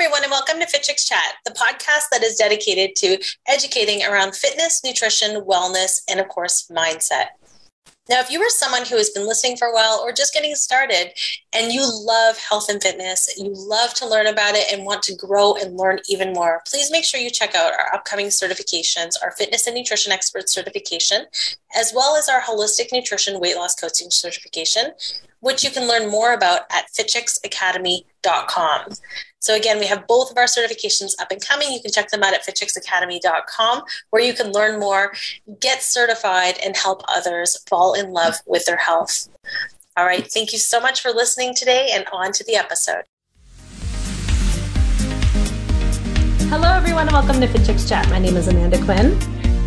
everyone, and welcome to Fit Chicks Chat, the podcast that is dedicated to educating around fitness, nutrition, wellness, and of course, mindset. Now, if you are someone who has been listening for a while or just getting started and you love health and fitness, you love to learn about it and want to grow and learn even more, please make sure you check out our upcoming certifications, our fitness and nutrition expert certification, as well as our holistic nutrition weight loss coaching certification, which you can learn more about at fitchicksacademy.com. So again, we have both of our certifications up and coming. You can check them out at fitchicksacademy.com where you can learn more, get certified, and help others fall in love with their health. All right. Thank you so much for listening today and on to the episode. Hello, everyone, and welcome to Fit Chicks Chat. My name is Amanda Quinn.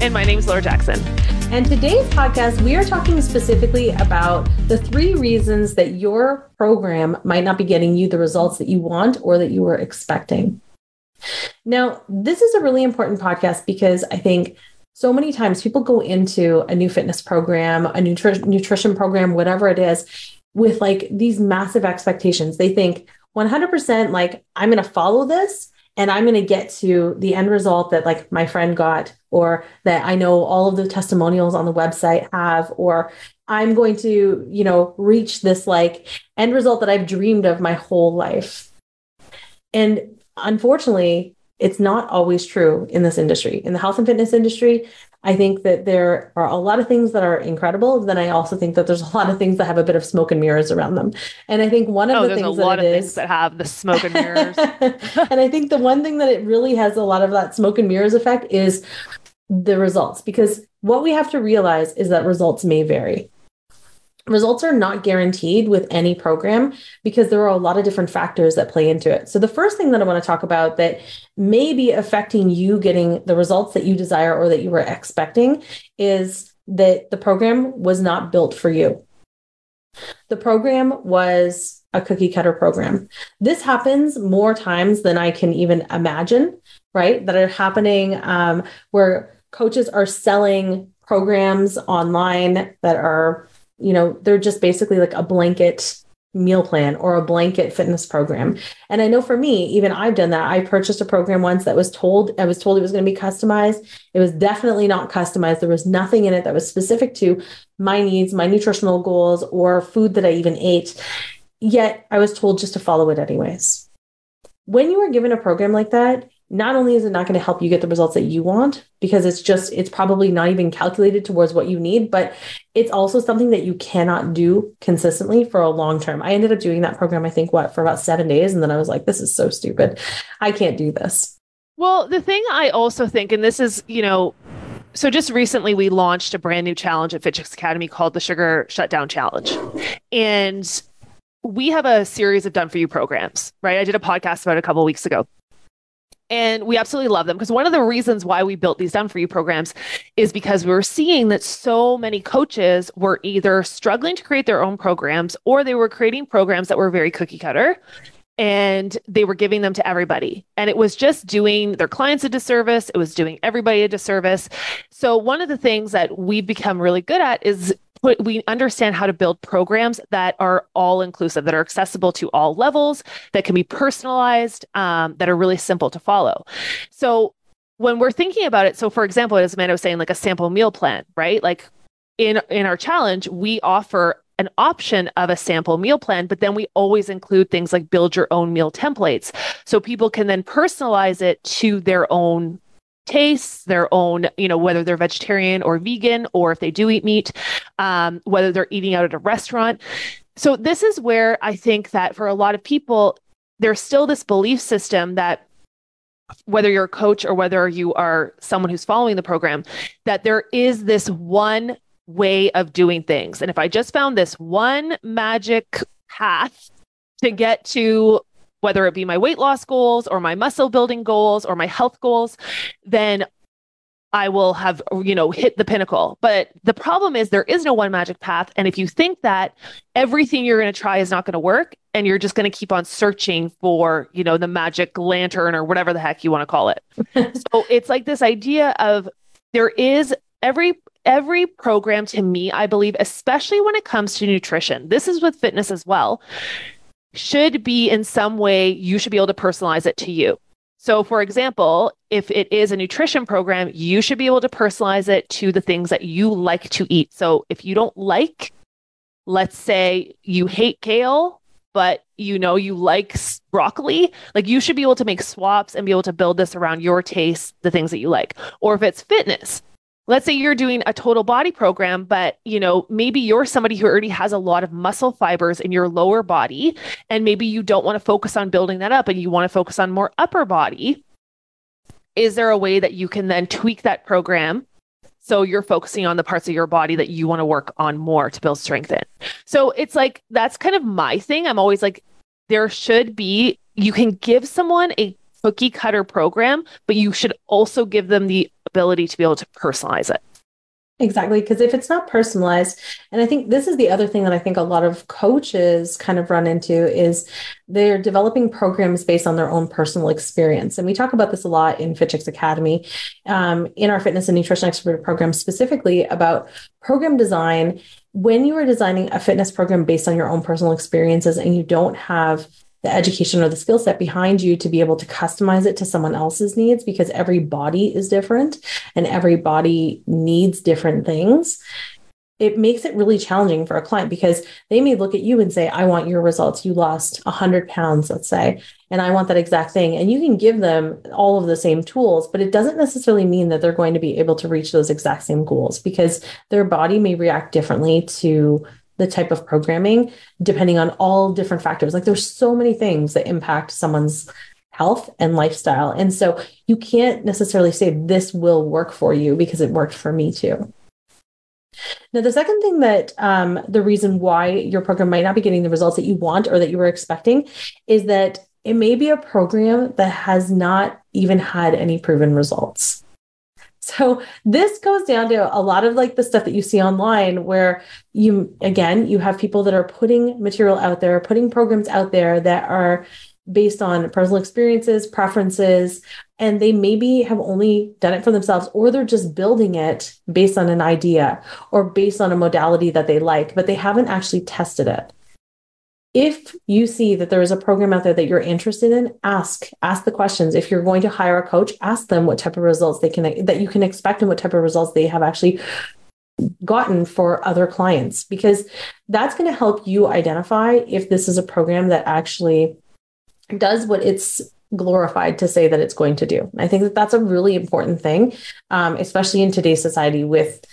And my name is Laura Jackson. And today's podcast, we are talking specifically about the three reasons that your program might not be getting you the results that you want or that you were expecting. Now, this is a really important podcast because I think so many times people go into a new fitness program, a nutri- nutrition program, whatever it is, with like these massive expectations. They think 100% like, I'm going to follow this and I'm going to get to the end result that like my friend got, or that I know all of the testimonials on the website have, or I'm going to, you know, reach this like end result that I've dreamed of my whole life. And unfortunately, it's not always true in this industry. In the health and fitness industry, I think that there are a lot of things that are incredible. Then I also think that there's a lot of things that have a bit of smoke and mirrors around them. And I think one of oh, the there's things a lot of is, things that have the smoke and mirrors. and I think the one thing that it really has a lot of that smoke and mirrors effect is the results, because what we have to realize is that results may vary. Results are not guaranteed with any program because there are a lot of different factors that play into it. So, the first thing that I want to talk about that may be affecting you getting the results that you desire or that you were expecting is that the program was not built for you. The program was a cookie cutter program. This happens more times than I can even imagine, right? That are happening um, where coaches are selling programs online that are you know, they're just basically like a blanket meal plan or a blanket fitness program. And I know for me, even I've done that. I purchased a program once that was told, I was told it was going to be customized. It was definitely not customized. There was nothing in it that was specific to my needs, my nutritional goals, or food that I even ate. Yet I was told just to follow it anyways. When you are given a program like that, not only is it not going to help you get the results that you want because it's just it's probably not even calculated towards what you need but it's also something that you cannot do consistently for a long term i ended up doing that program i think what for about seven days and then i was like this is so stupid i can't do this well the thing i also think and this is you know so just recently we launched a brand new challenge at Fit Chicks Academy called the Sugar Shutdown Challenge. And we have a series of done for you programs, right? I did a podcast about a couple weeks ago. And we absolutely love them because one of the reasons why we built these done for you programs is because we were seeing that so many coaches were either struggling to create their own programs or they were creating programs that were very cookie cutter and they were giving them to everybody. And it was just doing their clients a disservice. It was doing everybody a disservice. So, one of the things that we've become really good at is we understand how to build programs that are all inclusive, that are accessible to all levels, that can be personalized, um, that are really simple to follow. So when we're thinking about it, so for example, as Amanda was saying, like a sample meal plan, right? Like in in our challenge, we offer an option of a sample meal plan, but then we always include things like build your own meal templates. So people can then personalize it to their own tastes, their own, you know, whether they're vegetarian or vegan, or if they do eat meat, um, whether they're eating out at a restaurant. So, this is where I think that for a lot of people, there's still this belief system that whether you're a coach or whether you are someone who's following the program, that there is this one way of doing things. And if I just found this one magic path to get to whether it be my weight loss goals or my muscle building goals or my health goals, then I will have, you know, hit the pinnacle. But the problem is there is no one magic path. And if you think that everything you're going to try is not going to work and you're just going to keep on searching for, you know, the magic lantern or whatever the heck you want to call it. so it's like this idea of there is every every program to me, I believe, especially when it comes to nutrition. This is with fitness as well should be in some way, you should be able to personalize it to you. So, for example, if it is a nutrition program, you should be able to personalize it to the things that you like to eat. So, if you don't like, let's say you hate kale, but you know you like broccoli, like you should be able to make swaps and be able to build this around your taste, the things that you like. Or if it's fitness, let's say you're doing a total body program but you know maybe you're somebody who already has a lot of muscle fibers in your lower body and maybe you don't want to focus on building that up and you want to focus on more upper body. Is there a way that you can then tweak that program so you're focusing on the parts of your body that you want to work on more to build strength in? So it's like that's kind of my thing. I'm always like there should be you can give someone a cookie cutter program, but you should also give them the ability to be able to personalize it. Exactly. Because if it's not personalized, and I think this is the other thing that I think a lot of coaches kind of run into is they're developing programs based on their own personal experience. And we talk about this a lot in FitChicks Academy, um, in our fitness and nutrition expert program, specifically about program design. When you are designing a fitness program based on your own personal experiences and you don't have the education or the skill set behind you to be able to customize it to someone else's needs because every body is different and every body needs different things. It makes it really challenging for a client because they may look at you and say i want your results. You lost 100 pounds let's say and i want that exact thing. And you can give them all of the same tools but it doesn't necessarily mean that they're going to be able to reach those exact same goals because their body may react differently to the type of programming depending on all different factors. Like there's so many things that impact someone's health and lifestyle. And so you can't necessarily say this will work for you because it worked for me too. Now the second thing that um, the reason why your program might not be getting the results that you want or that you were expecting is that it may be a program that has not even had any proven results so this goes down to a lot of like the stuff that you see online where you again you have people that are putting material out there, putting programs out there that are based on personal experiences, preferences, and they maybe have only done it for themselves or they're just building it based on an idea or based on a modality that they like, but they haven't actually tested it if you see that there is a program out there that you're interested in ask ask the questions. If you're going to hire a coach ask them what type of results they can that you can expect and what type of results they have actually gotten for other clients because that's going to help you identify if this is a program that actually does what it's glorified to say that it's going to do. I think that that's a really important thing um, especially in today's society with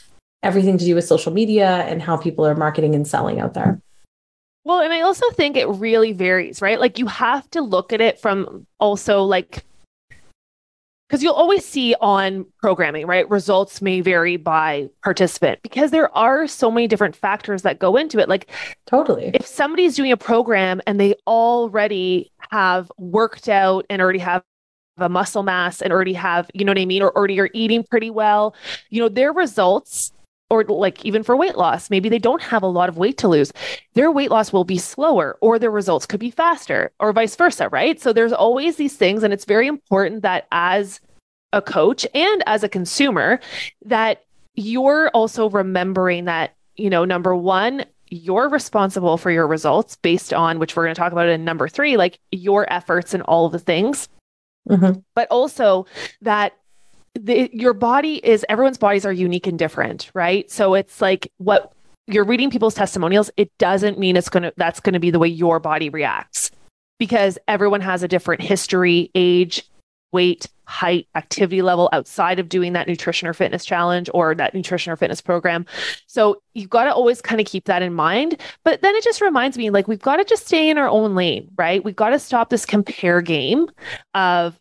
everything to do with social media and how people are marketing and selling out there well, and I also think it really varies, right? Like you have to look at it from also like because you'll always see on programming, right? Results may vary by participant because there are so many different factors that go into it. Like, totally. If somebody's doing a program and they already have worked out and already have a muscle mass and already have, you know what I mean, or already are eating pretty well, you know, their results or like even for weight loss, maybe they don't have a lot of weight to lose. Their weight loss will be slower or their results could be faster or vice versa, right? So there's always these things and it's very important that as a coach and as a consumer that you're also remembering that, you know, number 1, you're responsible for your results based on which we're going to talk about in number 3, like your efforts and all of the things. Mm-hmm. But also that the, your body is everyone's bodies are unique and different, right? So it's like what you're reading people's testimonials, it doesn't mean it's going to that's going to be the way your body reacts because everyone has a different history, age, weight, height, activity level outside of doing that nutrition or fitness challenge or that nutrition or fitness program. So you've got to always kind of keep that in mind. But then it just reminds me like we've got to just stay in our own lane, right? We've got to stop this compare game of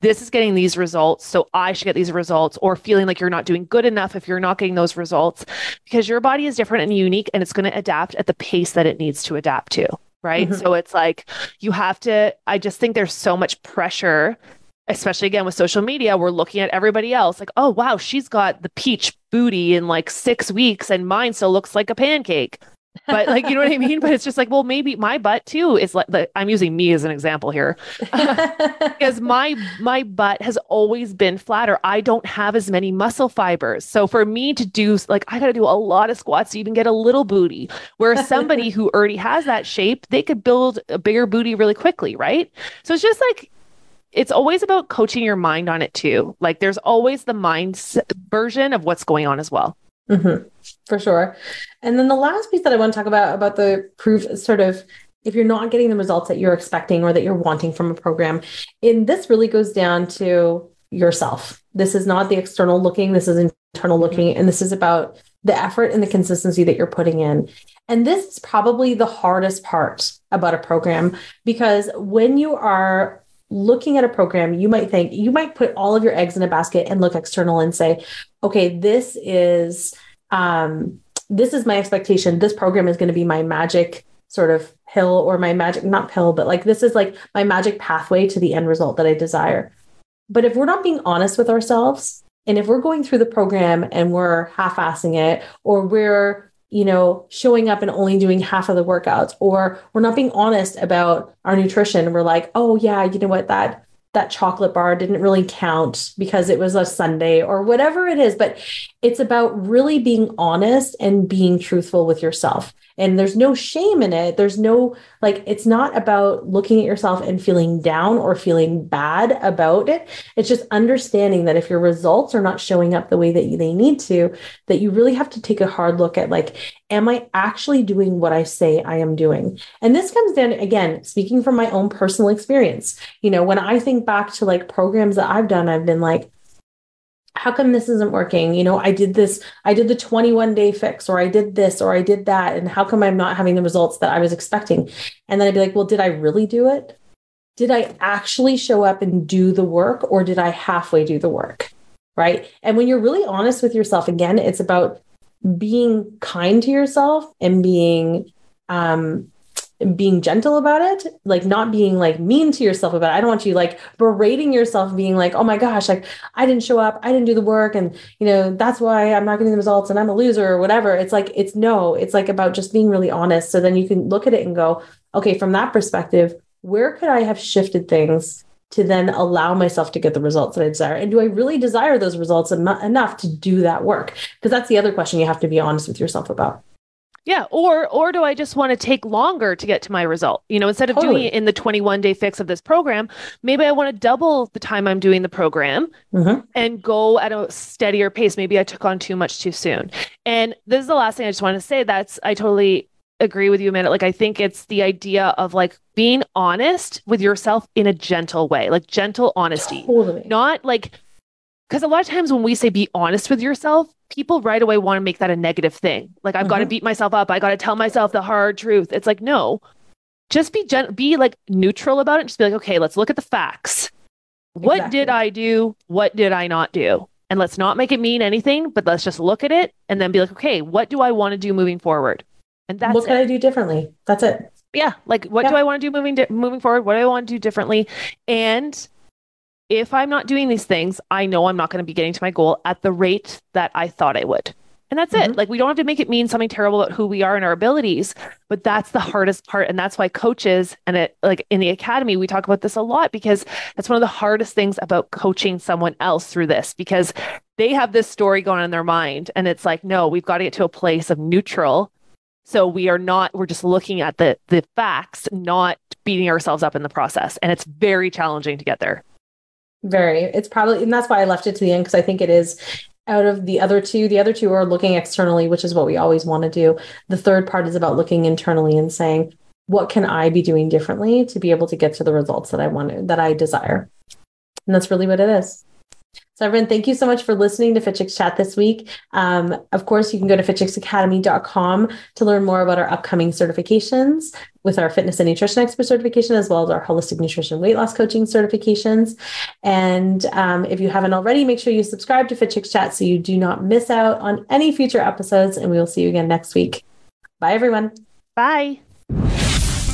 this is getting these results, so I should get these results, or feeling like you're not doing good enough if you're not getting those results, because your body is different and unique and it's going to adapt at the pace that it needs to adapt to. Right. Mm-hmm. So it's like you have to, I just think there's so much pressure, especially again with social media. We're looking at everybody else like, oh, wow, she's got the peach booty in like six weeks and mine still looks like a pancake but like you know what I mean. But it's just like, well, maybe my butt too is like. I'm using me as an example here because because my my butt has always been flatter. I don't have as many muscle fibers. So for me to do like I got to do a lot of squats to even get a little booty. Where somebody who already has that shape, they could build a bigger booty really quickly, right? So it's just like it's always about coaching your mind on it too. Like there's always the mind version of what's going on as well. Mm-hmm. For sure. And then the last piece that I want to talk about about the proof sort of if you're not getting the results that you're expecting or that you're wanting from a program, and this really goes down to yourself. This is not the external looking, this is internal looking, and this is about the effort and the consistency that you're putting in. And this is probably the hardest part about a program because when you are looking at a program, you might think, you might put all of your eggs in a basket and look external and say, okay, this is, um, this is my expectation. This program is going to be my magic sort of pill or my magic, not pill, but like this is like my magic pathway to the end result that I desire. But if we're not being honest with ourselves, and if we're going through the program and we're half assing it, or we're you know, showing up and only doing half of the workouts, or we're not being honest about our nutrition. We're like, oh yeah, you know what, that that chocolate bar didn't really count because it was a Sunday or whatever it is. But it's about really being honest and being truthful with yourself and there's no shame in it. There's no like it's not about looking at yourself and feeling down or feeling bad about it. It's just understanding that if your results are not showing up the way that they need to that you really have to take a hard look at like am i actually doing what i say i am doing? And this comes down again speaking from my own personal experience. You know when i think back to like programs that i've done i've been like how come this isn't working? You know, I did this, I did the 21 day fix, or I did this, or I did that. And how come I'm not having the results that I was expecting? And then I'd be like, well, did I really do it? Did I actually show up and do the work, or did I halfway do the work? Right. And when you're really honest with yourself, again, it's about being kind to yourself and being um, being gentle about it, like not being like mean to yourself about it. I don't want you like berating yourself, being like, oh my gosh, like I didn't show up, I didn't do the work, and you know, that's why I'm not getting the results and I'm a loser or whatever. It's like, it's no, it's like about just being really honest. So then you can look at it and go, okay, from that perspective, where could I have shifted things to then allow myself to get the results that I desire? And do I really desire those results em- enough to do that work? Because that's the other question you have to be honest with yourself about. Yeah, or or do I just want to take longer to get to my result? You know, instead of totally. doing it in the 21 day fix of this program, maybe I want to double the time I'm doing the program mm-hmm. and go at a steadier pace. Maybe I took on too much too soon. And this is the last thing I just want to say. That's I totally agree with you, Amanda. Like I think it's the idea of like being honest with yourself in a gentle way, like gentle honesty, totally. not like because a lot of times when we say be honest with yourself, people right away want to make that a negative thing. Like I've mm-hmm. got to beat myself up. I got to tell myself the hard truth. It's like no, just be gen- be like neutral about it. Just be like, okay, let's look at the facts. What exactly. did I do? What did I not do? And let's not make it mean anything, but let's just look at it and then be like, okay, what do I want to do moving forward? And that's what can it. I do differently? That's it. Yeah, like what yeah. do I want to do moving di- moving forward? What do I want to do differently? And if I'm not doing these things, I know I'm not going to be getting to my goal at the rate that I thought I would. And that's mm-hmm. it. Like, we don't have to make it mean something terrible about who we are and our abilities, but that's the hardest part. And that's why coaches and it, like in the academy, we talk about this a lot because that's one of the hardest things about coaching someone else through this because they have this story going on in their mind. And it's like, no, we've got to get to a place of neutral. So we are not, we're just looking at the, the facts, not beating ourselves up in the process. And it's very challenging to get there. Very. It's probably, and that's why I left it to the end because I think it is out of the other two. The other two are looking externally, which is what we always want to do. The third part is about looking internally and saying, what can I be doing differently to be able to get to the results that I want, that I desire? And that's really what it is. So, everyone, thank you so much for listening to FitChicks Chat this week. Um, of course, you can go to fitchicksacademy.com to learn more about our upcoming certifications with our fitness and nutrition expert certification, as well as our holistic nutrition weight loss coaching certifications. And um, if you haven't already, make sure you subscribe to FitChicks Chat so you do not miss out on any future episodes. And we will see you again next week. Bye, everyone. Bye.